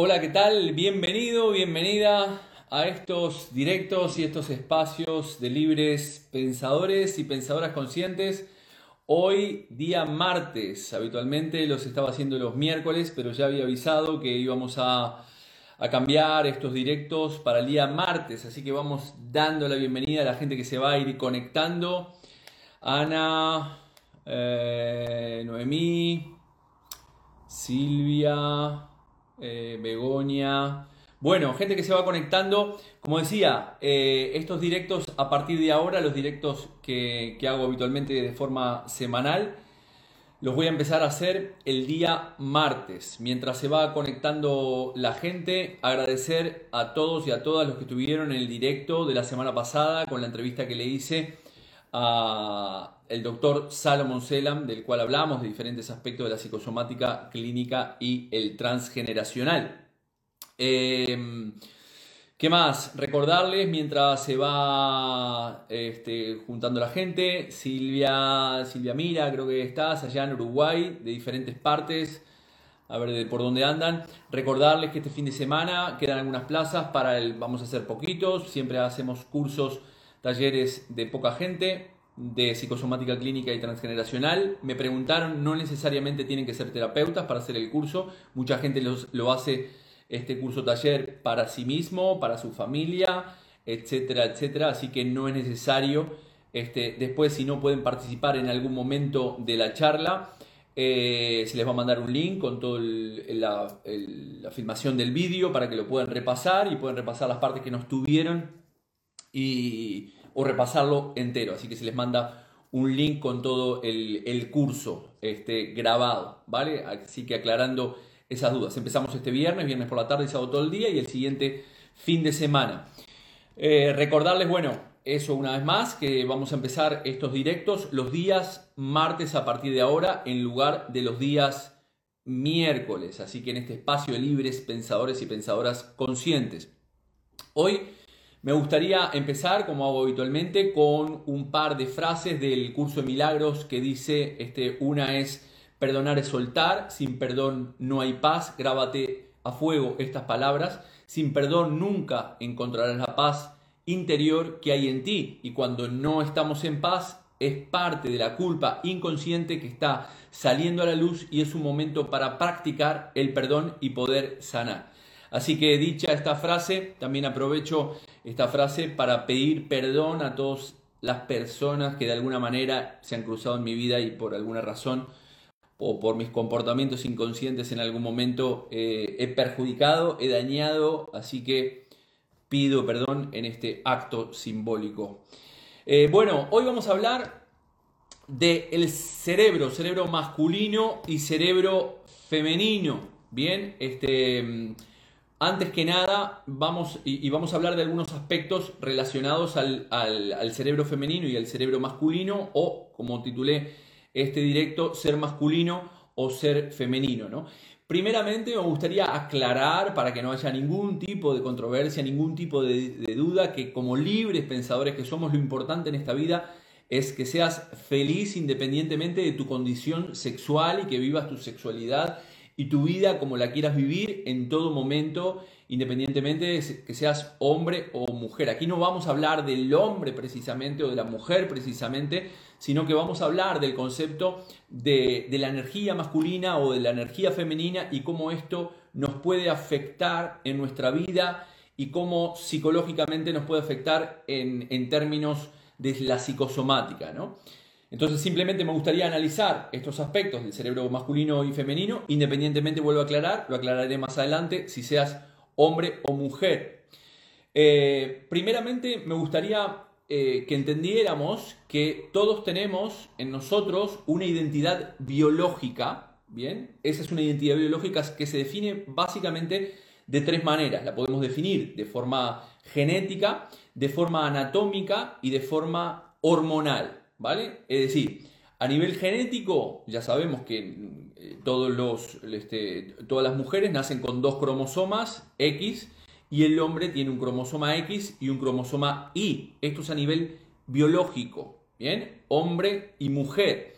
Hola, ¿qué tal? Bienvenido, bienvenida a estos directos y estos espacios de libres pensadores y pensadoras conscientes. Hoy, día martes, habitualmente los estaba haciendo los miércoles, pero ya había avisado que íbamos a, cambiar estos directos para el día martes, así que vamos dando la bienvenida a la gente que se va a ir conectando. Ana, eh, Noemí, Silvia, eh, Begoña. Bueno, gente que se va conectando. Como decía, eh, estos directos a partir de ahora, los directos que, que, hago habitualmente de forma semanal, los voy a empezar a hacer el día martes. Mientras se va conectando la gente, agradecer a todos y a todas los que estuvieron en el directo de la semana pasada con la entrevista que le hice a el doctor Salomon Selam, del cual hablamos de diferentes aspectos de la psicosomática clínica y el transgeneracional. Em, ¿Qué más? Recordarles mientras se va este, juntando la gente, Silvia, Silvia Mira, creo que estás allá en Uruguay, de diferentes partes, a ver de por dónde andan. Recordarles que este fin de semana quedan algunas plazas para el, vamos a hacer poquitos, siempre hacemos cursos, talleres de poca gente, de psicosomática clínica y transgeneracional. Me preguntaron, no necesariamente tienen que ser terapeutas para hacer el curso. Mucha gente lo hace este curso taller para sí mismo, para su familia, etcétera, etcétera. Así que no es necesario. Este, después, si no pueden participar en algún momento de la charla, eh, se les va a mandar un link con toda la, la filmación del vídeo para que lo puedan repasar y puedan repasar las partes que no estuvieron y o repasarlo entero. Así que se les manda un link con todo el, curso este, grabado, ¿vale? Así que aclarando esas dudas. Empezamos este viernes, viernes por la tarde sábado todo el día y el siguiente fin de semana. Eh, recordarles, bueno, eso una vez más, que vamos a empezar estos directos los días martes a partir de ahora en lugar de los días miércoles. Así que en este espacio libres pensadores y pensadoras conscientes. Hoy me gustaría empezar, como hago habitualmente, con un par de frases del curso de milagros que dice, este, una es, perdonar es soltar, sin perdón no hay paz, grábate a fuego estas palabras, sin perdón nunca encontrarás la paz interior que hay en ti y cuando no estamos en paz es parte de la culpa inconsciente que está saliendo a la luz y es un momento para practicar el perdón y poder sanar. Así que dicha esta frase, también aprovecho esta frase para pedir perdón a todas las personas que de alguna manera se han cruzado en mi vida y por alguna razón o por mis comportamientos inconscientes en algún momento eh, he perjudicado, he dañado, así que pido perdón en este acto simbólico. Eh, bueno, hoy vamos a hablar del cerebro, cerebro masculino y cerebro femenino. Bien, este antes que nada, vamos y, vamos a hablar de algunos aspectos relacionados al, cerebro femenino y al cerebro masculino, o como titulé este directo, ser masculino o ser femenino. ¿no? Primeramente me gustaría aclarar, para que no haya ningún tipo de controversia, ningún tipo de, de duda, que como libres pensadores que somos, lo importante en esta vida es que seas feliz independientemente de tu condición sexual y que vivas tu sexualidad y tu vida como la quieras vivir en todo momento, independientemente de que seas hombre o mujer. Aquí no vamos a hablar del hombre precisamente o de la mujer precisamente, sino que vamos a hablar del concepto de, la energía masculina o de la energía femenina y cómo esto nos puede afectar en nuestra vida y cómo psicológicamente nos puede afectar en, en términos de la psicosomática, ¿no? Entonces simplemente me gustaría analizar estos aspectos del cerebro masculino y femenino, independientemente vuelvo a aclarar, lo aclararé más adelante, si seas hombre o mujer. Eh, primeramente me gustaría eh, que entendiéramos que todos tenemos en nosotros una identidad biológica, ¿bien? Esa es una identidad biológica que se define básicamente de tres maneras. La podemos definir de forma genética, de forma anatómica y de forma hormonal. ¿Vale? Es decir, a nivel genético, ya sabemos que eh, todos los, este, todas las mujeres nacen con dos cromosomas X y el hombre tiene un cromosoma X y un cromosoma Y. Esto es a nivel biológico, ¿bien? Hombre y mujer.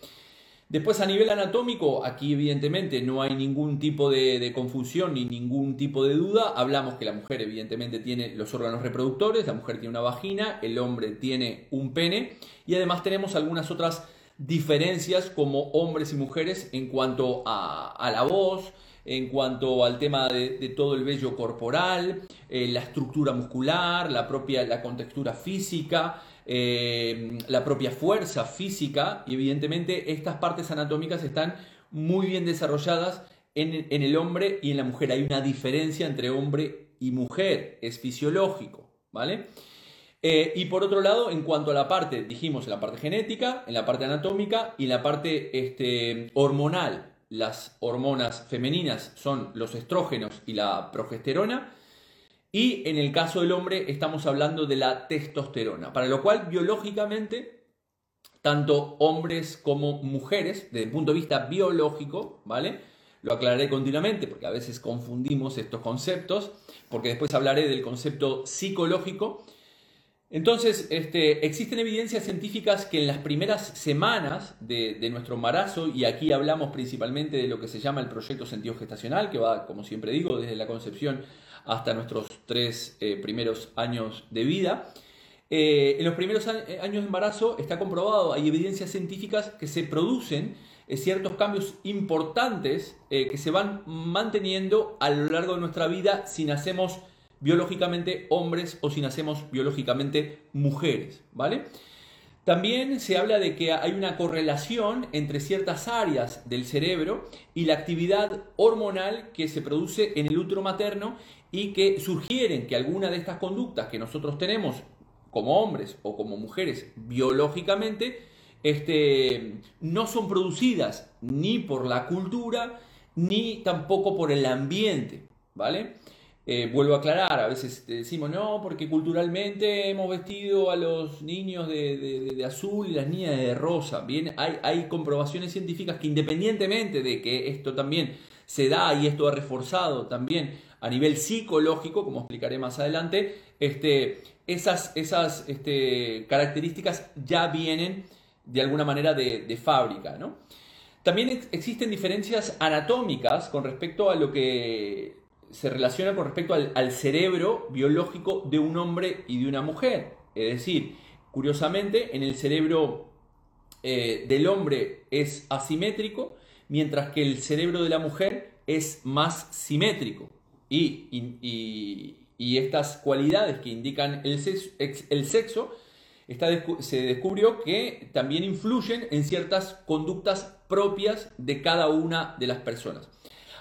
Después a nivel anatómico, aquí evidentemente no hay ningún tipo de, confusión ni ningún tipo de duda. Hablamos que la mujer evidentemente tiene los órganos reproductores, la mujer tiene una vagina, el hombre tiene un pene y además tenemos algunas otras diferencias como hombres y mujeres en cuanto a, la voz, en cuanto al tema de, todo el vello corporal, eh, la estructura muscular, la propia la contextura física, eh, la propia fuerza física y evidentemente estas partes anatómicas están muy bien desarrolladas en, el hombre y en la mujer. Hay una diferencia entre hombre y mujer, es fisiológico, ¿vale? Eh, y por otro lado, en cuanto a la parte, dijimos en la parte genética, en la parte anatómica y en la parte este, hormonal, las hormonas femeninas son los estrógenos y la progesterona, y en el caso del hombre estamos hablando de la testosterona, para lo cual biológicamente, tanto hombres como mujeres, desde el punto de vista biológico, ¿vale? Lo aclararé continuamente porque a veces confundimos estos conceptos, porque después hablaré del concepto psicológico. Entonces, este, existen evidencias científicas que en las primeras semanas de, de, nuestro embarazo, y aquí hablamos principalmente de lo que se llama el proyecto sentido gestacional, que va, como siempre digo, desde la concepción hasta nuestros tres eh, primeros años de vida. Eh, en los primeros eh, años de embarazo está comprobado, hay evidencias científicas que se producen ciertos cambios importantes que se van manteniendo a lo largo de nuestra vida si nacemos biológicamente hombres o si nacemos biológicamente mujeres, ¿vale? También se habla de que hay una correlación entre ciertas áreas del cerebro y la actividad hormonal que se produce en el útero materno y que sugieren que alguna de estas conductas que nosotros tenemos como hombres o como mujeres biológicamente este, no son producidas ni por la cultura ni tampoco por el ambiente, ¿vale? Eh, vuelvo a aclarar, a veces decimos, no, porque culturalmente hemos vestido a los niños de, azul y las niñas de rosa. Bien, hay, hay, comprobaciones científicas que independientemente de que esto también se da y esto ha reforzado también a nivel psicológico, como explicaré más adelante, este, esas, este, características ya vienen de alguna manera de, fábrica. También existen diferencias anatómicas con respecto a lo que se relaciona con respecto al, cerebro biológico de un hombre y de una mujer. Es decir, curiosamente, en el cerebro eh, del hombre es asimétrico, mientras que el cerebro de la mujer es más simétrico. Y, estas cualidades que indican el sexo, se descubrió que también influyen en ciertas conductas propias de cada una de las personas.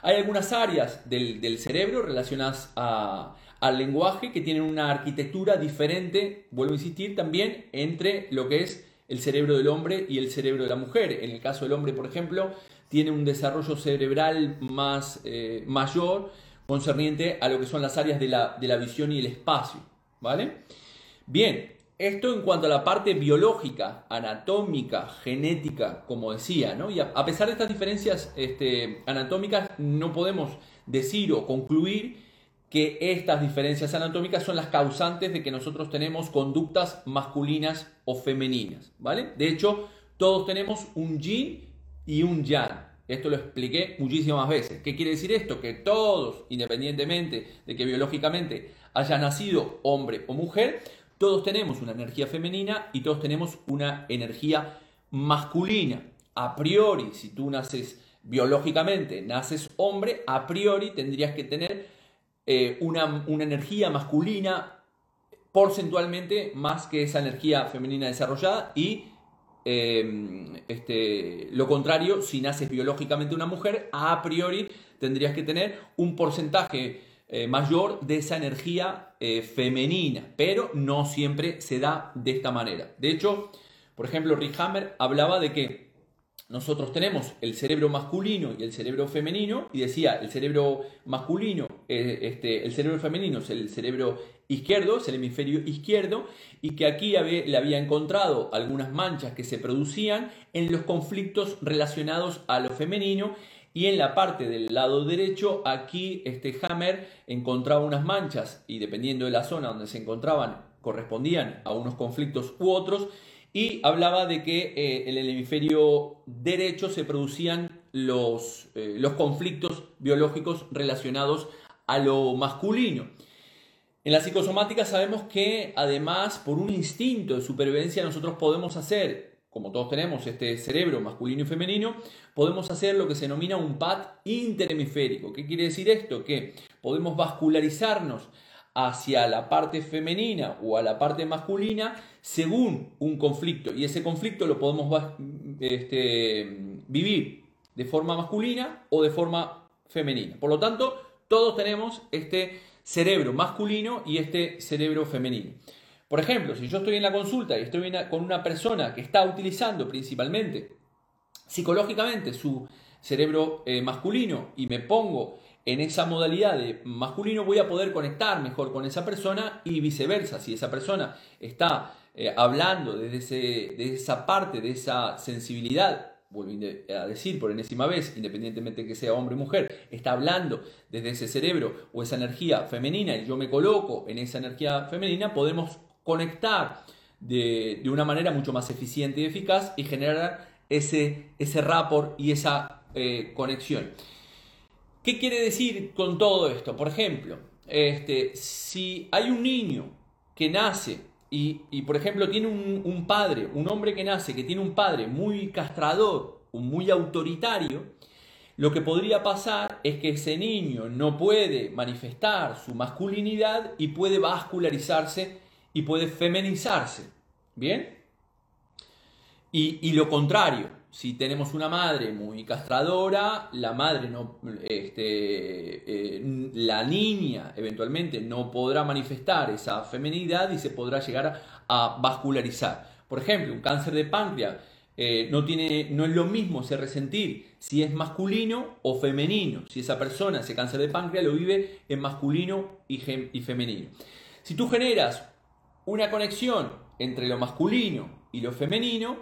Hay algunas áreas del, cerebro relacionadas al lenguaje que tienen una arquitectura diferente, vuelvo a insistir, también entre lo que es el cerebro del hombre y el cerebro de la mujer. En el caso del hombre, por ejemplo, tiene un desarrollo cerebral más eh, mayor concerniente a lo que son las áreas de la, de la visión y el espacio. ¿Vale? Bien, esto en cuanto a la parte biológica, anatómica, genética, como decía, ¿no? Y a, pesar de estas diferencias este, anatómicas, no podemos decir o concluir que estas diferencias anatómicas son las causantes de que nosotros tenemos conductas masculinas o femeninas, ¿vale? De hecho, todos tenemos un yin y un yang. Esto lo expliqué muchísimas veces. ¿Qué quiere decir esto? Que todos, independientemente de que biológicamente haya nacido hombre o mujer, todos tenemos una energía femenina y todos tenemos una energía masculina. A priori, si tú naces biológicamente, naces hombre, a priori tendrías que tener eh, una, energía masculina porcentualmente más que esa energía femenina desarrollada y eh, este, lo contrario, si naces biológicamente una mujer, a priori tendrías que tener un porcentaje eh, mayor de esa energía eh, femenina, pero no siempre se da de esta manera. De hecho, por ejemplo, Rick Hammer hablaba de que nosotros tenemos el cerebro masculino y el cerebro femenino, y decía, el cerebro masculino, eh, este, el cerebro femenino es el cerebro izquierdo, es el hemisferio izquierdo, y que aquí le había encontrado algunas manchas que se producían en los conflictos relacionados a lo femenino y en la parte del lado derecho, aquí este Hammer encontraba unas manchas y dependiendo de la zona donde se encontraban, correspondían a unos conflictos u otros. y hablaba de que eh, en el hemisferio derecho se producían los, eh, los conflictos biológicos relacionados a lo masculino. En la psicosomática sabemos que además por un instinto de supervivencia nosotros podemos hacer, como todos tenemos este cerebro masculino y femenino, podemos hacer lo que se denomina un PAT interhemisférico. ¿Qué quiere decir esto? Que podemos vascularizarnos hacia la parte femenina o a la parte masculina según un conflicto y ese conflicto lo podemos este, vivir de forma masculina o de forma femenina. Por lo tanto, todos tenemos este cerebro masculino y este cerebro femenino. Por ejemplo, si yo estoy en la consulta y estoy con una persona que está utilizando principalmente psicológicamente su cerebro eh, masculino y me pongo en esa modalidad de masculino, voy a poder conectar mejor con esa persona y viceversa. Si esa persona está eh, hablando desde, de esa parte, de esa sensibilidad, vuelvo a decir por enésima vez, independientemente que sea hombre o mujer, está hablando desde ese cerebro o esa energía femenina y yo me coloco en esa energía femenina, podemos conectar de, una manera mucho más eficiente y eficaz y generar ese, ese rapport y esa eh, conexión. ¿Qué quiere decir con todo esto? Por ejemplo, este, si hay un niño que nace y, por ejemplo, tiene un, padre, un hombre que nace, que tiene un padre muy castrador, muy autoritario, lo que podría pasar es que ese niño no puede manifestar su masculinidad y puede vascularizarse y puede femenizarse. ¿Bien? Y, y lo contrario, si tenemos una madre muy castradora, la madre no, este, eh, la niña eventualmente no podrá manifestar esa feminidad y se podrá llegar a, vascularizar. Por ejemplo, un cáncer de páncreas eh, no, tiene, no es lo mismo ese resentir si es masculino o femenino. Si esa persona, ese cáncer de páncreas, lo vive en masculino y femenino. Si tú generas una conexión entre lo masculino y lo femenino,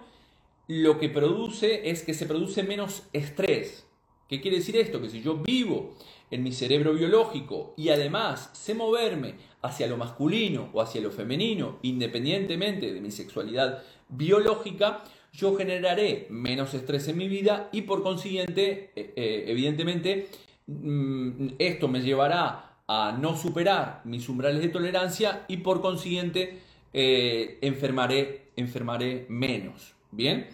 lo que produce es que se produce menos estrés. ¿Qué quiere decir esto? Que si yo vivo en mi cerebro biológico y además sé moverme hacia lo masculino o hacia lo femenino, independientemente de mi sexualidad biológica, yo generaré menos estrés en mi vida y por consiguiente, eh, eh, evidentemente, mm, esto me llevará a no superar mis umbrales de tolerancia y por consiguiente eh, enfermaré, enfermaré menos. Bien.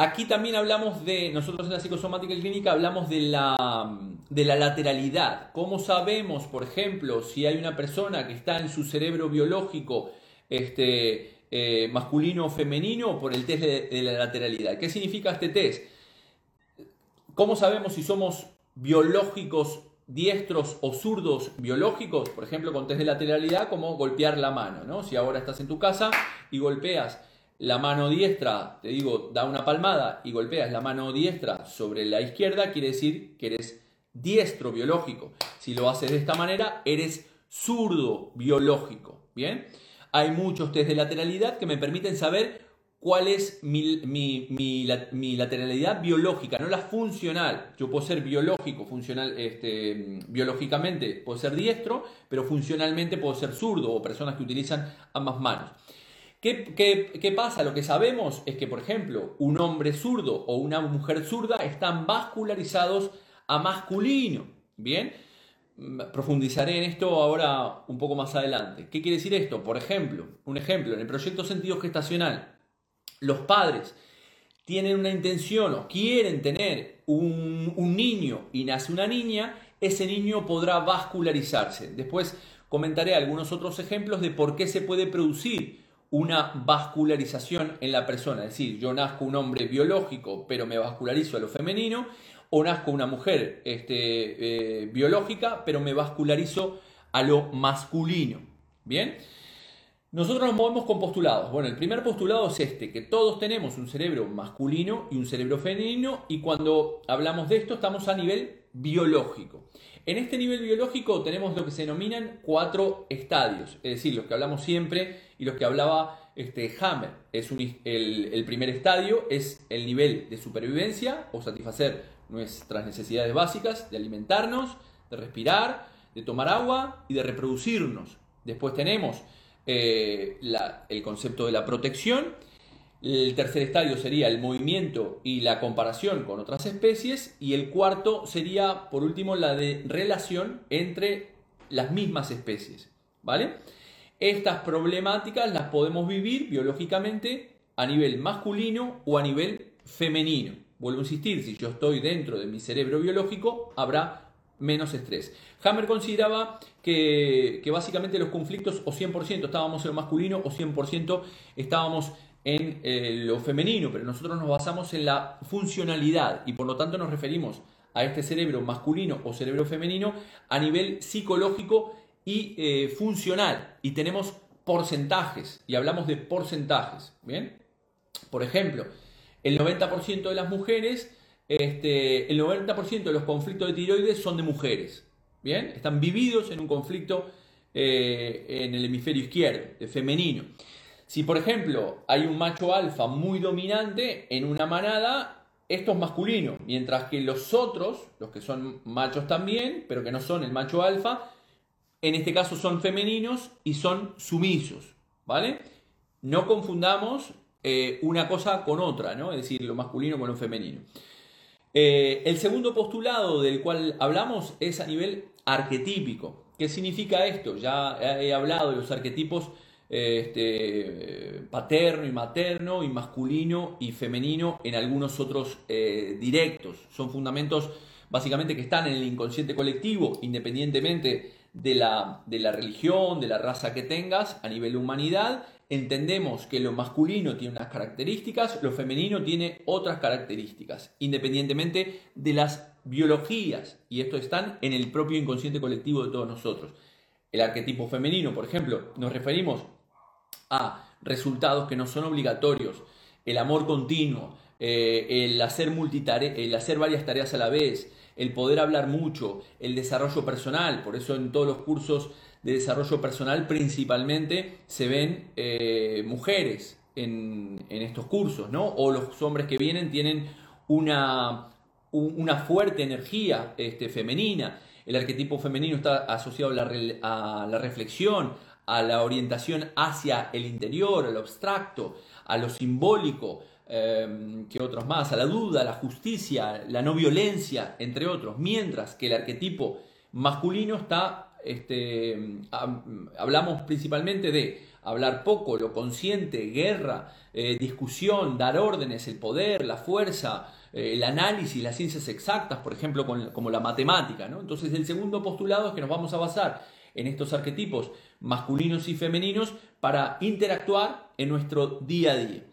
Aquí también hablamos de, nosotros en la psicosomática clínica hablamos de la, de la lateralidad. ¿Cómo sabemos, por ejemplo, si hay una persona que está en su cerebro biológico este, eh, masculino o femenino por el test de, la lateralidad? ¿Qué significa este test? ¿Cómo sabemos si somos biológicos diestros o zurdos biológicos? Por ejemplo, con test de lateralidad, como golpear la mano. ¿no? Si ahora estás en tu casa y golpeas la mano diestra, te digo, da una palmada y golpeas la mano diestra sobre la izquierda, quiere decir que eres diestro biológico. Si lo haces de esta manera, eres zurdo biológico. Bien, hay muchos test de lateralidad que me permiten saber cuál es mi, lateralidad biológica, no la funcional. Yo puedo ser biológico, funcional, este, biológicamente puedo ser diestro, pero funcionalmente puedo ser zurdo o personas que utilizan ambas manos. ¿Qué, pasa? Lo que sabemos es que, por ejemplo, un hombre zurdo o una mujer zurda están vascularizados a masculino. Bien, mm, profundizaré en esto ahora un poco más adelante. ¿Qué quiere decir esto? Por ejemplo, un ejemplo, en el proyecto sentido gestacional, los padres tienen una intención o quieren tener un, un niño y nace una niña, ese niño podrá vascularizarse. Después comentaré algunos otros ejemplos de por qué se puede producir una vascularización en la persona, es decir, yo nazco un hombre biológico pero me vascularizo a lo femenino, o nazco una mujer este, eh, biológica pero me vascularizo a lo masculino. Bien, nosotros nos movemos con postulados. Bueno, el primer postulado es este, que todos tenemos un cerebro masculino y un cerebro femenino y cuando hablamos de esto estamos a nivel biológico. En este nivel biológico tenemos lo que se denominan cuatro estadios, es decir, los que hablamos siempre y los que hablaba este, Hammer. Es el, primer estadio es el nivel de supervivencia o satisfacer nuestras necesidades básicas de alimentarnos, de respirar, de tomar agua y de reproducirnos. Después tenemos eh, el concepto de la protección. El tercer estadio sería el movimiento y la comparación con otras especies. Y el cuarto sería, por último, la de relación entre las mismas especies. ¿Vale? Estas problemáticas las podemos vivir biológicamente a nivel masculino o a nivel femenino. Vuelvo a insistir, si yo estoy dentro de mi cerebro biológico, habrá menos estrés. Hammer consideraba que, básicamente los conflictos o 100% estábamos en lo masculino o 100% estábamos en eh, lo femenino, pero nosotros nos basamos en la funcionalidad y por lo tanto nos referimos a este cerebro masculino o cerebro femenino a nivel psicológico y eh, funcional y tenemos porcentajes y hablamos de porcentajes, ¿bien? Por ejemplo, el 90% de las mujeres, este, el 90% de los conflictos de tiroides son de mujeres. Bien, están vividos en un conflicto eh, en el hemisferio izquierdo, de femenino. Si por ejemplo hay un macho alfa muy dominante en una manada, esto es masculino, mientras que los otros, los que son machos también, pero que no son el macho alfa, en este caso son femeninos y son sumisos, ¿vale? No confundamos eh, una cosa con otra, ¿no? Es decir, lo masculino con lo femenino. Eh, el segundo postulado del cual hablamos es a nivel arquetípico. ¿Qué significa esto? Ya he hablado de los arquetipos este, paterno y materno y masculino y femenino en algunos otros eh, directos. Son fundamentos básicamente que están en el inconsciente colectivo, independientemente de la, de la religión, de la raza que tengas a nivel de humanidad entendemos que lo masculino tiene unas características, lo femenino tiene otras características, independientemente de las biologías, y esto están en el propio inconsciente colectivo de todos nosotros. El arquetipo femenino, por ejemplo, nos referimos a resultados que no son obligatorios, el amor continuo, eh, el, hacer el hacer varias tareas a la vez, el poder hablar mucho, el desarrollo personal, por eso en todos los cursos de desarrollo personal principalmente se ven eh, mujeres en, estos cursos, ¿no? O los hombres que vienen tienen una, una fuerte energía este, femenina. El arquetipo femenino está asociado a la, reflexión, a la orientación hacia el interior, a lo abstracto, a lo simbólico, eh, que otros más, a la duda, a la justicia, la no violencia, entre otros. Mientras que el arquetipo masculino está este, hablamos principalmente de hablar poco, lo consciente, guerra, eh, discusión, dar órdenes, el poder, la fuerza, eh, el análisis, las ciencias exactas, por ejemplo, como la matemática. Entonces, el segundo postulado es que nos vamos a basar en estos arquetipos masculinos y femeninos para interactuar en nuestro día a día.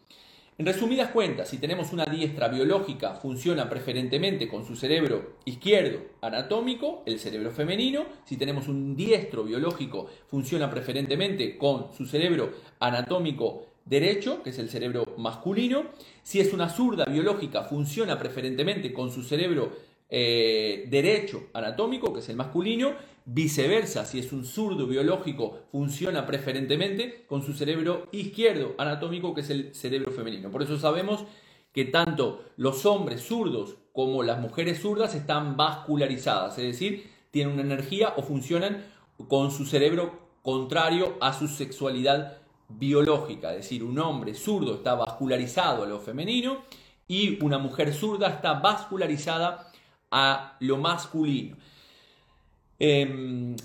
En resumidas cuentas, si tenemos una diestra biológica, funciona preferentemente con su cerebro izquierdo anatómico, el cerebro femenino. Si tenemos un diestro biológico, funciona preferentemente con su cerebro anatómico derecho, que es el cerebro masculino. Si es una zurda biológica, funciona preferentemente con su cerebro eh, derecho anatómico, que es el masculino, viceversa, si es un zurdo biológico, funciona preferentemente con su cerebro izquierdo anatómico, que es el cerebro femenino. Por eso sabemos que tanto los hombres zurdos como las mujeres zurdas están vascularizadas, es decir, tienen una energía o funcionan con su cerebro contrario a su sexualidad biológica, es decir, un hombre zurdo está vascularizado a lo femenino y una mujer zurda está vascularizada a lo masculino. Em,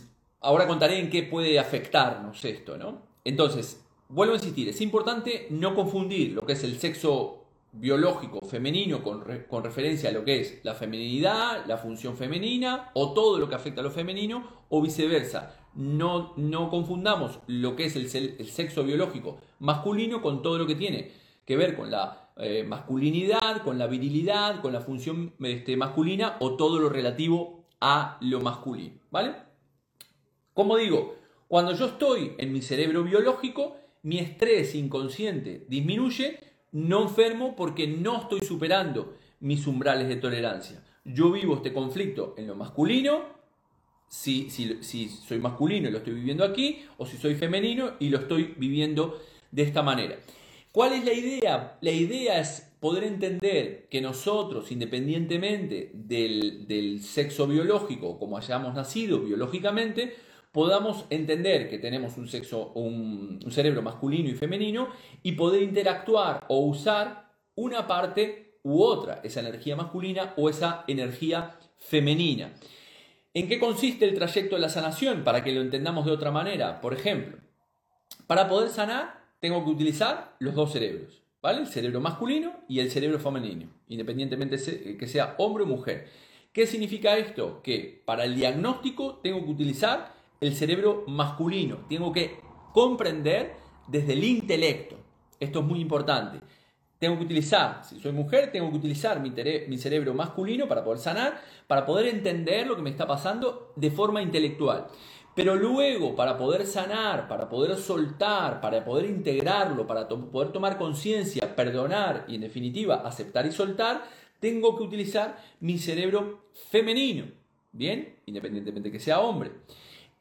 ahora contaré en qué puede afectarnos esto, ¿no? Entonces, vuelvo a insistir, es importante no confundir lo que es el sexo biológico femenino con, con, referencia a lo que es la feminidad, la función femenina o todo lo que afecta a lo femenino o viceversa. No, no confundamos lo que es el, sexo biológico masculino con todo lo que tiene que ver con la eh, masculinidad, con la virilidad, con la función este, masculina o todo lo relativo a lo masculino, ¿vale? Como digo, cuando yo estoy en mi cerebro biológico, mi estrés inconsciente disminuye, no enfermo porque no estoy superando mis umbrales de tolerancia. Yo vivo este conflicto en lo masculino, si, si, si soy masculino y lo estoy viviendo aquí, o si soy femenino y lo estoy viviendo de esta manera. ¿Cuál es la idea? La idea es poder entender que nosotros, independientemente del, sexo biológico, como hayamos nacido biológicamente, podamos entender que tenemos un sexo, un, cerebro masculino y femenino y poder interactuar o usar una parte u otra, esa energía masculina o esa energía femenina. ¿En qué consiste el trayecto de la sanación? Para que lo entendamos de otra manera. Por ejemplo, para poder sanar tengo que utilizar los dos cerebros, ¿vale? El cerebro masculino y el cerebro femenino, independientemente que sea hombre o mujer. ¿Qué significa esto? Que para el diagnóstico tengo que utilizar el cerebro masculino, tengo que comprender desde el intelecto. Esto es muy importante. Tengo que utilizar, si soy mujer, tengo que utilizar mi, mi, cerebro masculino para poder sanar, para poder entender lo que me está pasando de forma intelectual. Pero luego, para poder sanar, para poder soltar, para poder integrarlo, para poder tomar conciencia, perdonar y en definitiva aceptar y soltar, tengo que utilizar mi cerebro femenino, ¿bien? Independientemente que sea hombre.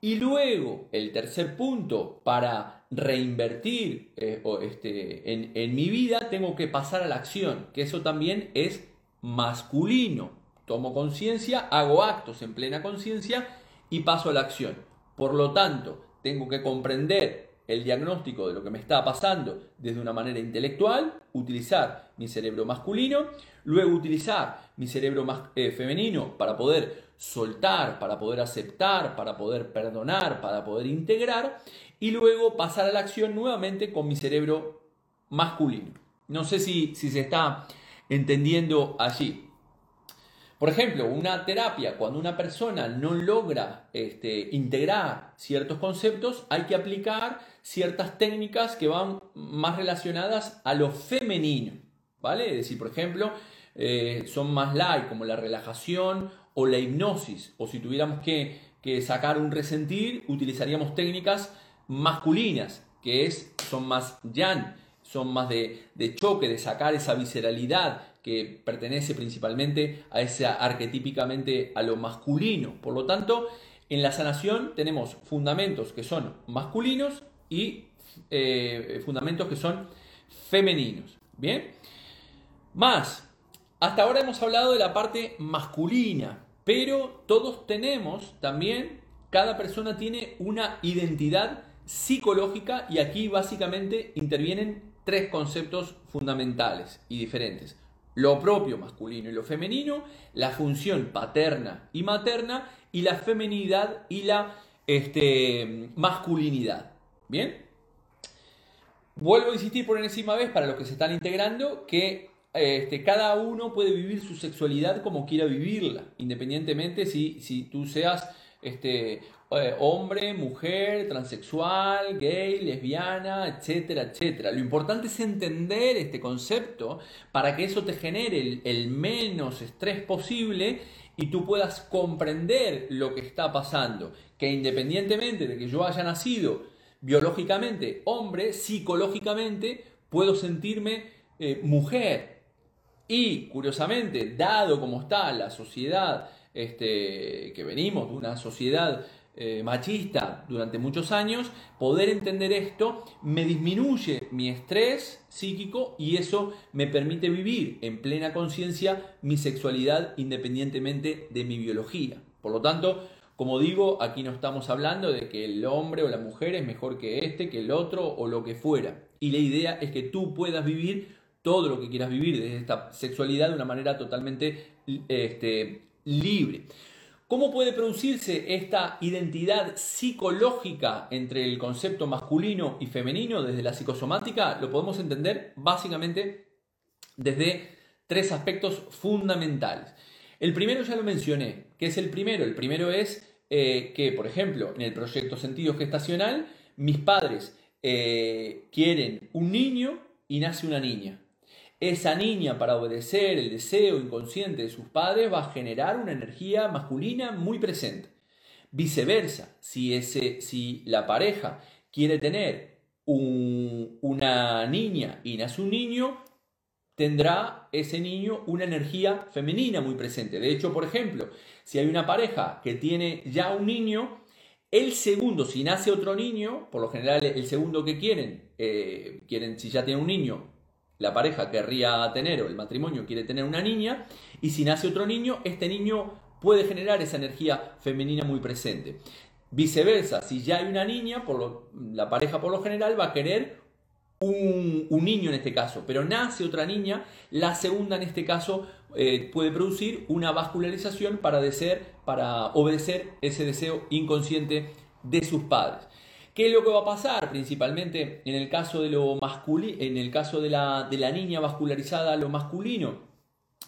Y luego, el tercer punto, para reinvertir eh, este, en, en mi vida, tengo que pasar a la acción, que eso también es masculino. Tomo conciencia, hago actos en plena conciencia y paso a la acción. Por lo tanto, tengo que comprender el diagnóstico de lo que me está pasando desde una manera intelectual, utilizar mi cerebro masculino, luego utilizar mi cerebro eh, femenino para poder soltar, para poder aceptar, para poder perdonar, para poder integrar, y luego pasar a la acción nuevamente con mi cerebro masculino. No sé si se está entendiendo allí. Por ejemplo, una terapia, cuando una persona no logra este, integrar ciertos conceptos, hay que aplicar ciertas técnicas que van más relacionadas a lo femenino, ¿vale? Es decir, por ejemplo, eh, son más light, como la relajación o la hipnosis, o si tuviéramos que, sacar un resentir, utilizaríamos técnicas masculinas, que es, son más yang, son más de, de choque, de sacar esa visceralidad, que pertenece principalmente a esa arquetípicamente a lo masculino. Por lo tanto, en la sanación tenemos fundamentos que son masculinos y eh, fundamentos que son femeninos. Bien, más. Hasta ahora hemos hablado de la parte masculina, pero todos tenemos también, cada persona tiene una identidad psicológica y aquí básicamente intervienen tres conceptos fundamentales y diferentes lo propio masculino y lo femenino, la función paterna y materna y la feminidad y la este, masculinidad. ¿Bien? Vuelvo a insistir por enésima vez para los que se están integrando que este, cada uno puede vivir su sexualidad como quiera vivirla, independientemente si, si tú seas este, eh, hombre, mujer, transexual, gay, lesbiana, etcétera, etcétera. Lo importante es entender este concepto para que eso te genere el, menos estrés posible y tú puedas comprender lo que está pasando. Que independientemente de que yo haya nacido biológicamente hombre, psicológicamente puedo sentirme eh, mujer. Y curiosamente, dado como está la sociedad, este, que venimos de una sociedad eh, machista durante muchos años, poder entender esto me disminuye mi estrés psíquico y eso me permite vivir en plena conciencia mi sexualidad independientemente de mi biología. Por lo tanto, como digo, aquí no estamos hablando de que el hombre o la mujer es mejor que este, que el otro o lo que fuera. Y la idea es que tú puedas vivir todo lo que quieras vivir desde esta sexualidad de una manera totalmente este, libre. ¿Cómo puede producirse esta identidad psicológica entre el concepto masculino y femenino desde la psicosomática? Lo podemos entender básicamente desde tres aspectos fundamentales. El primero ya lo mencioné. ¿Qué es el primero? El primero es eh, que, por ejemplo, en el proyecto sentido gestacional, mis padres eh, quieren un niño y nace una niña. Esa niña, para obedecer el deseo inconsciente de sus padres, va a generar una energía masculina muy presente. Viceversa, si, ese, si la pareja quiere tener una niña y nace un niño, tendrá ese niño una energía femenina muy presente. De hecho, por ejemplo, si hay una pareja que tiene ya un niño, el segundo, si nace otro niño, por lo general el segundo que quieren, eh, quieren si ya tiene un niño, la pareja querría tener o el matrimonio quiere tener una niña y si nace otro niño, este niño puede generar esa energía femenina muy presente. Viceversa, si ya hay una niña, la pareja por lo general va a querer un, niño en este caso, pero nace otra niña, la segunda en este caso eh, puede producir una vascularización para, para obedecer ese deseo inconsciente de sus padres. ¿Qué es lo que va a pasar? Principalmente en el caso de lo en el caso de la, de la niña vascularizada lo masculino,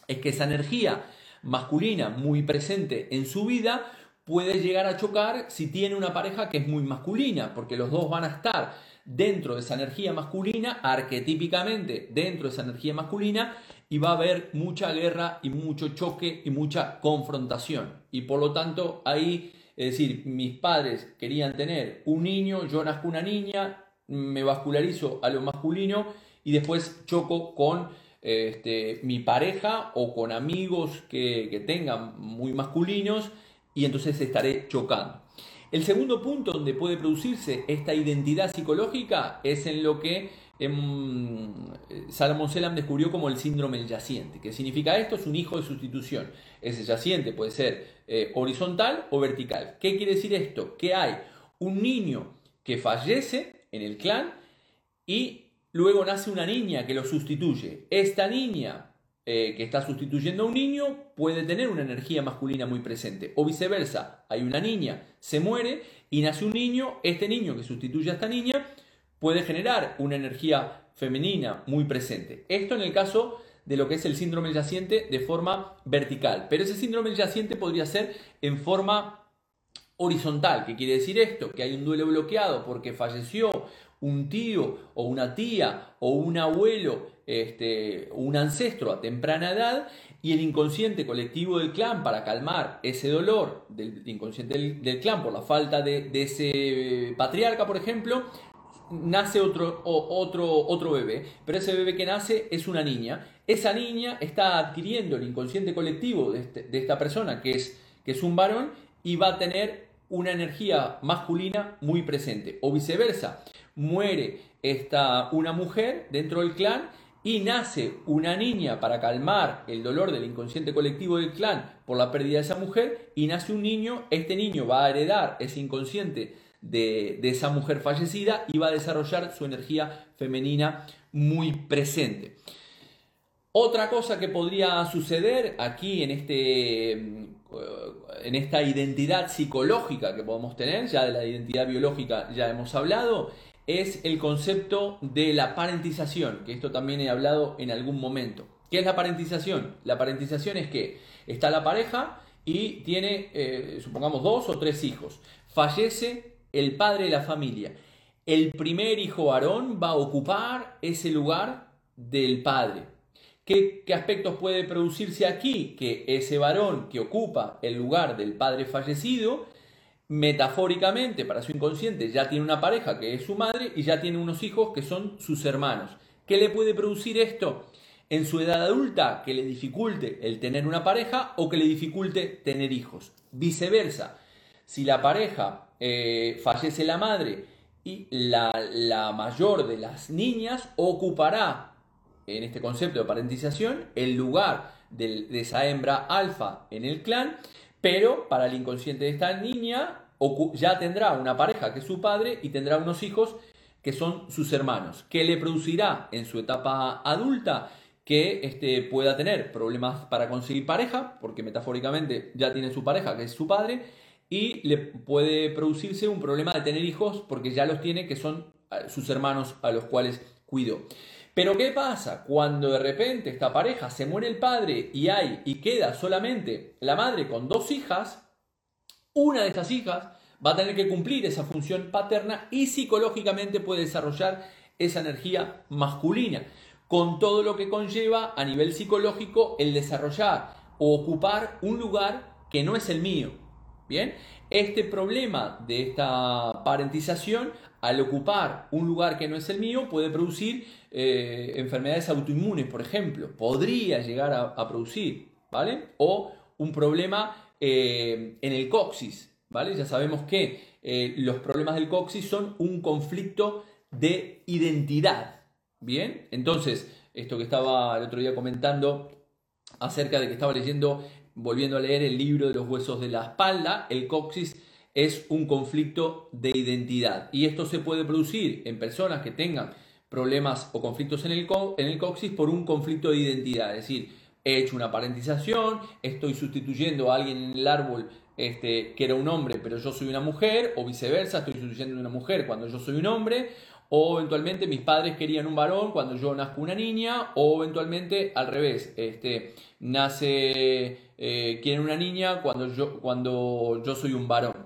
es que esa energía masculina muy presente en su vida puede llegar a chocar si tiene una pareja que es muy masculina, porque los dos van a estar dentro de esa energía masculina, arquetípicamente dentro de esa energía masculina, y va a haber mucha guerra y mucho choque y mucha confrontación. Y por lo tanto, ahí, es decir, mis padres querían tener un niño, yo nazco una niña, me vascularizo a lo masculino y después choco con este, mi pareja o con amigos que, que tengan muy masculinos y entonces estaré chocando. El segundo punto donde puede producirse esta identidad psicológica es en lo que Salomón Selam descubrió como el síndrome del yaciente. ¿Qué significa esto? Es un hijo de sustitución. Ese yaciente puede ser eh, horizontal o vertical. ¿Qué quiere decir esto? Que hay un niño que fallece en el clan y luego nace una niña que lo sustituye. Esta niña eh, que está sustituyendo a un niño puede tener una energía masculina muy presente. O viceversa, hay una niña, se muere y nace un niño, este niño que sustituye a esta niña puede generar una energía femenina muy presente. Esto en el caso de lo que es el síndrome yaciente de forma vertical. Pero ese síndrome yaciente podría ser en forma horizontal. ¿Qué quiere decir esto? Que hay un duelo bloqueado porque falleció un tío o una tía o un abuelo, este, un ancestro a temprana edad y el inconsciente colectivo del clan para calmar ese dolor del inconsciente del, clan por la falta de, ese patriarca, por ejemplo, nace otro, otro, otro bebé, pero ese bebé que nace es una niña. Esa niña está adquiriendo el inconsciente colectivo de, este, de esta persona, que es, que es un varón, y va a tener una energía masculina muy presente. O viceversa, muere esta, una mujer dentro del clan y nace una niña para calmar el dolor del inconsciente colectivo del clan por la pérdida de esa mujer y nace un niño, este niño va a heredar ese inconsciente de, esa mujer fallecida y va a desarrollar su energía femenina muy presente. Otra cosa que podría suceder aquí en, este, en esta identidad psicológica que podemos tener, ya de la identidad biológica ya hemos hablado, es el concepto de la parentización, que esto también he hablado en algún momento. ¿Qué es la parentización? La parentización es que está la pareja y tiene, eh, supongamos, dos o tres hijos. Fallece el padre de la familia. El primer hijo varón va a ocupar ese lugar del padre. ¿Qué, ¿Qué, aspectos puede producirse aquí? Que ese varón que ocupa el lugar del padre fallecido metafóricamente para su inconsciente ya tiene una pareja que es su madre y ya tiene unos hijos que son sus hermanos. ¿Qué le puede producir esto? En su edad adulta, que le dificulte el tener una pareja o que le dificulte tener hijos. Viceversa, si la pareja eh, fallece la madre y la, mayor de las niñas ocupará, en este concepto de parentización, el lugar de esa hembra alfa en el clan, pero para el inconsciente de esta niña ya tendrá una pareja que es su padre y tendrá unos hijos que son sus hermanos, que le producirá en su etapa adulta que este, pueda tener problemas para conseguir pareja, porque metafóricamente ya tiene su pareja, que es su padre, y le puede producirse un problema de tener hijos, porque ya los tiene, que son sus hermanos a los cuales cuidó. Pero ¿qué pasa? Cuando de repente esta pareja se muere el padre y hay y queda solamente la madre con dos hijas, una de estas hijas va a tener que cumplir esa función paterna y psicológicamente puede desarrollar esa energía masculina, con todo lo que conlleva a nivel psicológico el desarrollar o ocupar un lugar que no es el mío. Bien, este problema de esta parentización, al ocupar un lugar que no es el mío, puede producir eh, enfermedades autoinmunes, por ejemplo. Podría llegar a, producir, ¿vale? O un problema eh, en el coxis, ¿vale? Ya sabemos que eh, los problemas del coxis son un conflicto de identidad, ¿bien? Entonces, esto que estaba el otro día comentando acerca de que estaba leyendo, volviendo a leer el libro de los huesos de la espalda, el coxis es un conflicto de identidad. Y esto se puede producir en personas que tengan problemas o conflictos en el, en el por un conflicto de identidad. Es decir, he hecho una parentización, estoy sustituyendo a alguien en el árbol este, que era un hombre, pero yo soy una mujer, o viceversa, estoy sustituyendo a una mujer cuando yo soy un hombre, o eventualmente mis padres querían un varón cuando yo nazco una niña, o eventualmente al revés, este, nace, eh, quieren una niña cuando yo, cuando yo soy un varón,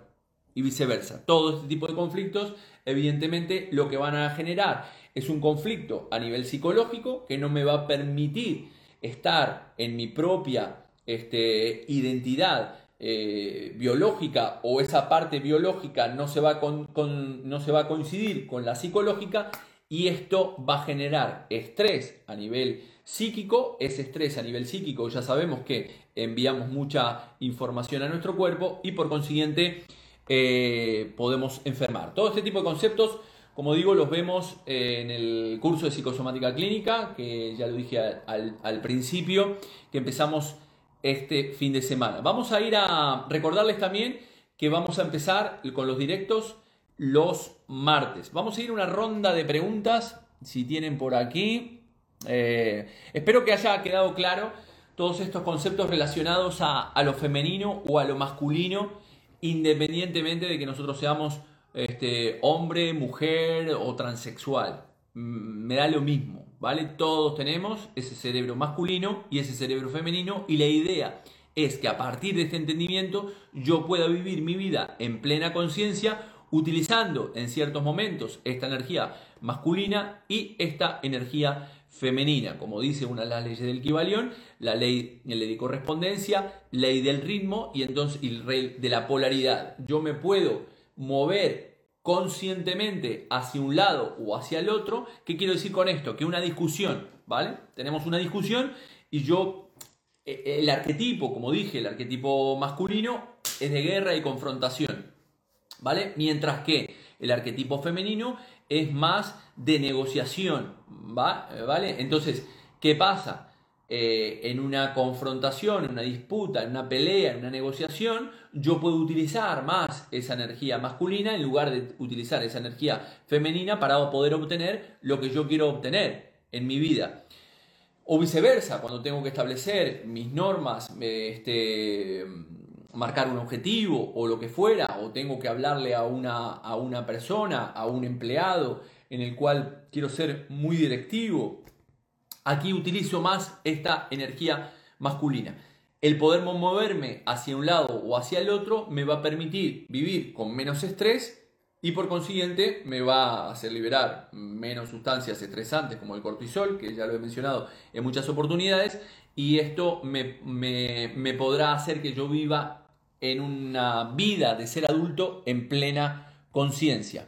y viceversa. Todo este tipo de conflictos, evidentemente, lo que van a generar es un conflicto a nivel psicológico que no me va a permitir estar en mi propia este, identidad eh, biológica o esa parte biológica no se, va no se va a coincidir con la psicológica y esto va a generar estrés a nivel psíquico. Ese estrés a nivel psíquico ya sabemos que enviamos mucha información a nuestro cuerpo y por consiguiente eh, podemos enfermar. Todo este tipo de conceptos, como digo, los vemos en el curso de psicosomática clínica, que ya lo dije al, al principio, que empezamos este fin de semana. Vamos a ir a recordarles también que vamos a empezar con los directos los martes. Vamos a ir a una ronda de preguntas, si tienen por aquí. Eh, espero que haya quedado claro todos estos conceptos relacionados a, lo femenino o a lo masculino, independientemente de que nosotros seamos este, hombre, mujer o transexual. Mm, me da lo mismo. ¿Vale? Todos tenemos ese cerebro masculino y ese cerebro femenino y la idea es que a partir de este entendimiento yo pueda vivir mi vida en plena conciencia utilizando en ciertos momentos esta energía masculina y esta energía femenina, como dice una de las leyes del Kibalión, la ley, ley de correspondencia, ley del ritmo y entonces el rey de la polaridad. Yo me puedo mover conscientemente hacia un lado o hacia el otro. ¿Qué quiero decir con esto? Que una discusión, ¿vale? Tenemos una discusión y yo, e, el arquetipo, como dije, el arquetipo masculino es de guerra y confrontación, ¿vale? Mientras que el arquetipo femenino es más de negociación, ¿vale? Entonces, ¿qué pasa? Eh, en una confrontación, en una disputa, en una pelea, en una negociación, yo puedo utilizar más esa energía masculina en lugar de utilizar esa energía femenina para poder obtener lo que yo quiero obtener en mi vida. O viceversa, cuando tengo que establecer mis normas, este, marcar un objetivo o lo que fuera, o tengo que hablarle a una, a una persona, a un empleado en el cual quiero ser muy directivo, Aquí utilizo más esta energía masculina. El poder moverme hacia un lado o hacia el otro me va a permitir vivir con menos estrés y por consiguiente me va a hacer liberar menos sustancias estresantes como el cortisol, que ya lo he mencionado en muchas oportunidades, y esto me, podrá hacer que yo viva en una vida de ser adulto en plena conciencia.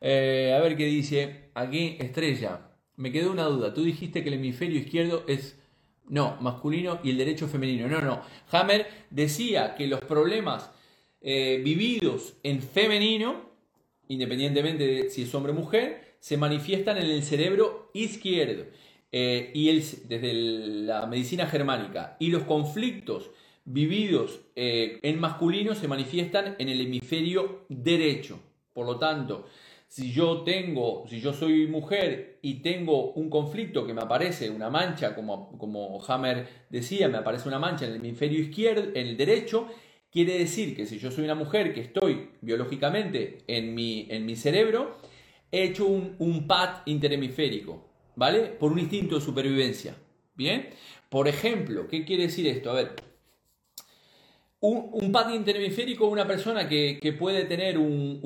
Eh, a ver qué dice aquí Estrella me quedó una duda. Tú dijiste que el hemisferio izquierdo es, no, masculino y el derecho femenino. No, no. Hammer decía que los problemas eh, vividos en femenino, independientemente de si es hombre o mujer, se manifiestan en el cerebro izquierdo. Eh, y desde la medicina germánica. Y los conflictos vividos eh, en masculino se manifiestan en el hemisferio derecho. Por lo tanto, si yo tengo, si yo soy mujer y tengo un conflicto que me aparece una mancha, como, como Hammer decía, me aparece una mancha en el hemisferio izquierdo, en el derecho, quiere decir que si yo soy una mujer que estoy biológicamente en mi, en mi cerebro, he hecho un, un pad interhemisférico, ¿vale? Por un instinto de supervivencia. ¿Bien? Por ejemplo, ¿qué quiere decir esto? A ver, un, un pad interhemisférico, una persona que, puede tener un,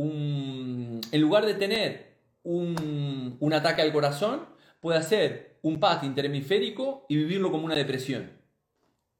en lugar de tener un, un, ataque al corazón, puede hacer un pad interhemisférico y vivirlo como una depresión.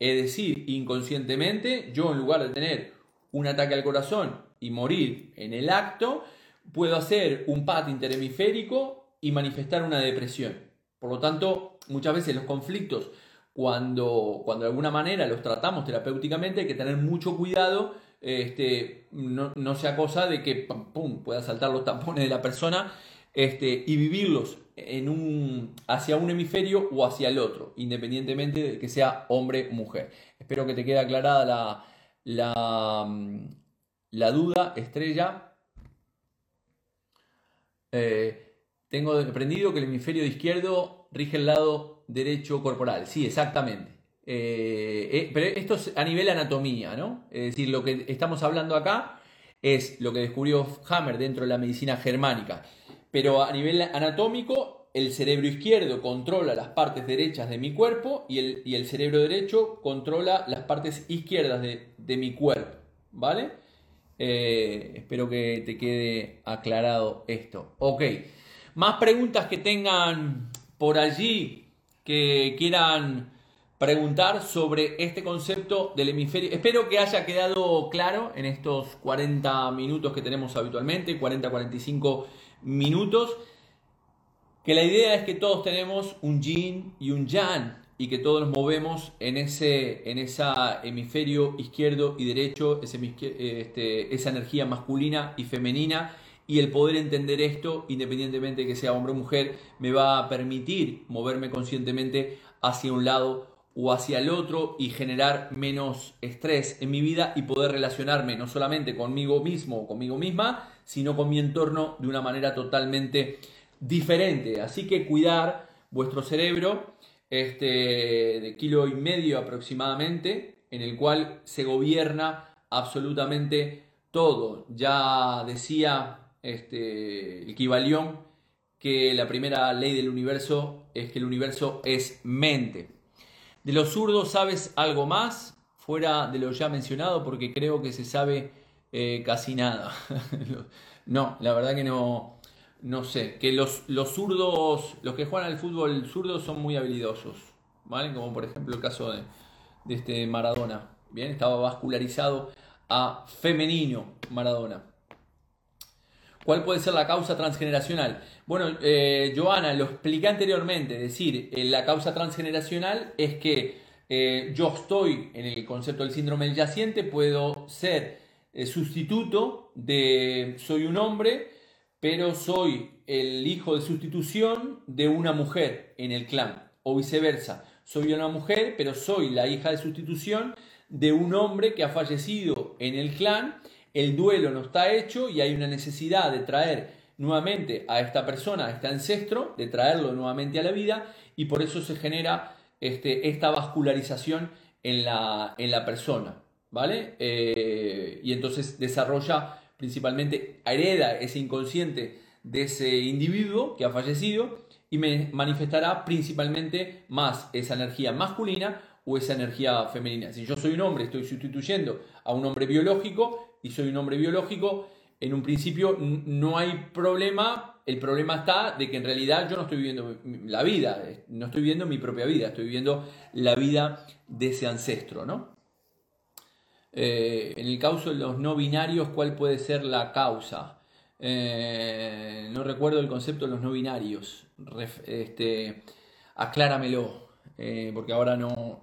Es decir, inconscientemente, yo en lugar de tener un ataque al corazón y morir en el acto, puedo hacer un pad interhemisférico y manifestar una depresión. Por lo tanto, muchas veces los conflictos cuando, cuando de alguna manera los tratamos terapéuticamente hay que tener mucho cuidado, este, no, no sea cosa de que pum, pueda saltar los tampones de la persona este, y vivirlos hacia un hemisferio o hacia el otro, independientemente de que sea hombre o mujer. Espero que te quede aclarada la, la, la duda, estrella. Eh, tengo aprendido que el hemisferio izquierdo rige el lado derecho corporal. Sí, exactamente. Eh, eh, pero esto es a nivel anatomía, ¿no? Es decir, lo que estamos hablando acá es lo que descubrió Hammer dentro de la medicina germánica. Pero a nivel anatómico, el cerebro izquierdo controla las partes derechas de mi cuerpo y el, y el cerebro derecho controla las partes izquierdas de, de mi cuerpo. ¿Vale? Eh, espero que te quede aclarado esto. Ok. Más preguntas que tengan por allí que quieran preguntar sobre este concepto del hemisferio. Espero que haya quedado claro en estos 40 minutos que tenemos habitualmente, 40-45 minutos, que la idea es que todos tenemos un yin y un yang y que todos nos movemos en ese en esa hemisferio izquierdo y derecho, ese, este, esa energía masculina y femenina y el poder entender esto, independientemente de que sea hombre o mujer, me va a permitir moverme conscientemente hacia un lado o hacia el otro y generar menos estrés en mi vida y poder relacionarme no solamente conmigo mismo o conmigo misma, sino con mi entorno de una manera totalmente diferente. Así que cuidar vuestro cerebro, este, de kilo y medio aproximadamente, en el cual se gobierna absolutamente todo. Ya decía este, el Kibalión que la primera ley del universo es que el universo es mente. De los zurdos, ¿sabes algo más? Fuera de lo ya mencionado, porque creo que se sabe eh, casi nada. no, la verdad que no, no sé. Que los, los zurdos, los que juegan al fútbol zurdos son muy habilidosos. ¿Vale? Como por ejemplo el caso de, de este Maradona. Bien, estaba vascularizado a femenino Maradona. ¿Cuál puede ser la causa transgeneracional? Bueno, eh, Joana, lo expliqué anteriormente, es decir, eh, la causa transgeneracional es que eh, yo estoy en el concepto del síndrome del yaciente, puedo ser sustituto de, soy un hombre, pero soy el hijo de sustitución de una mujer en el clan, o viceversa, soy una mujer, pero soy la hija de sustitución de un hombre que ha fallecido en el clan el duelo no está hecho y hay una necesidad de traer nuevamente a esta persona, a este ancestro, de traerlo nuevamente a la vida y por eso se genera este, esta vascularización en la, persona, ¿vale? Eh, y entonces desarrolla principalmente, hereda ese inconsciente de ese individuo que ha fallecido y me manifestará principalmente más esa energía masculina o esa energía femenina. Si yo soy un hombre, estoy sustituyendo a un hombre biológico, y soy un hombre biológico, en un principio no hay problema, el problema está de que en realidad yo no estoy viviendo la vida, no estoy viviendo mi propia vida, estoy viviendo la vida de ese ancestro, ¿no? Eh, en el caso de los no binarios, ¿cuál puede ser la causa? Eh, no recuerdo el concepto de los no binarios. este, acláramelo, eh, porque ahora no,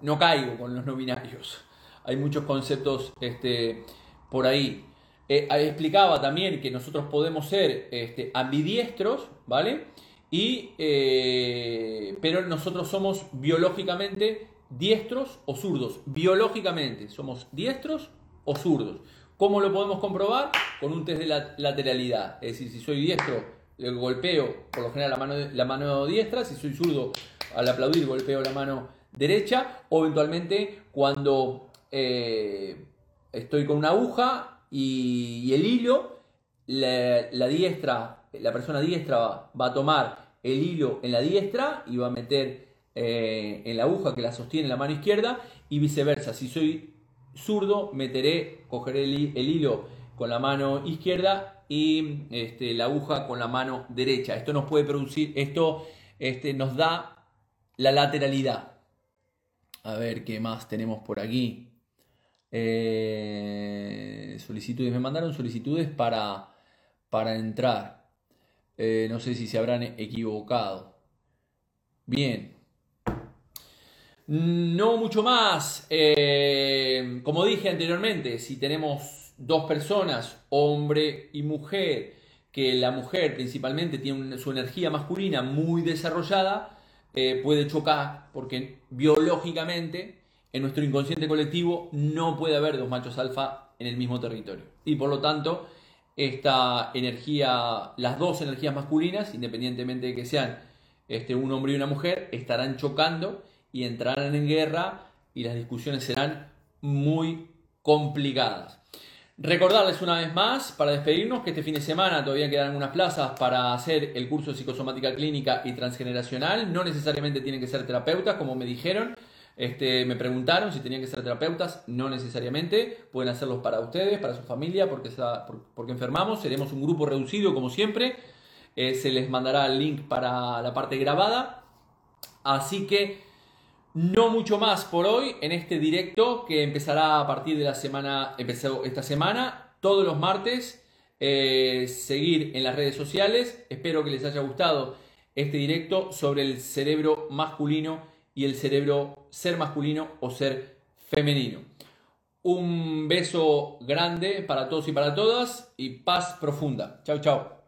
no caigo con los no binarios. Hay muchos conceptos este, por ahí. Eh, explicaba también que nosotros podemos ser este, ambidiestros, ¿vale? Y, eh, pero nosotros somos biológicamente diestros o zurdos. Biológicamente somos diestros o zurdos. ¿Cómo lo podemos comprobar? Con un test de la lateralidad. Es decir, si soy diestro, golpeo por lo general la mano, la mano diestra. Si soy zurdo, al aplaudir, golpeo la mano derecha. O eventualmente cuando eh, estoy con una aguja y, el hilo, la, diestra, la persona diestra va, a tomar el hilo en la diestra y va a meter eh, en la aguja que la sostiene en la mano izquierda y viceversa. Si soy zurdo, meteré, cogeré el, hilo con la mano izquierda y este, la aguja con la mano derecha. Esto nos puede producir, esto este, nos da la lateralidad. A ver qué más tenemos por aquí. Eh, solicitudes, me mandaron solicitudes para, para entrar. Eh, no sé si se habrán equivocado. Bien. No mucho más. Eh, como dije anteriormente, si tenemos dos personas, hombre y mujer, que la mujer principalmente tiene su energía masculina muy desarrollada, puede chocar porque biológicamente en nuestro inconsciente colectivo no puede haber dos machos alfa en el mismo territorio. Y por lo tanto, esta energía, las dos energías masculinas, independientemente de que sean este, un hombre y una mujer, estarán chocando y entrarán en guerra y las discusiones serán muy complicadas. Recordarles una vez más, para despedirnos, que este fin de semana todavía quedan algunas plazas para hacer el curso de psicosomática clínica y transgeneracional. No necesariamente tienen que ser terapeutas, como me dijeron. Este, me preguntaron si tenían que ser terapeutas, no necesariamente, pueden hacerlos para ustedes, para su familia, porque, porque enfermamos, seremos un grupo reducido como siempre, eh, se les mandará el link para la parte grabada, así que no mucho más por hoy en este directo que empezará a partir de la semana, empezó esta semana, todos los martes, eh, seguir en las redes sociales, espero que les haya gustado este directo sobre el cerebro masculino y el cerebro ser masculino o ser femenino. Un beso grande para todos y para todas y paz profunda. Chao, chao.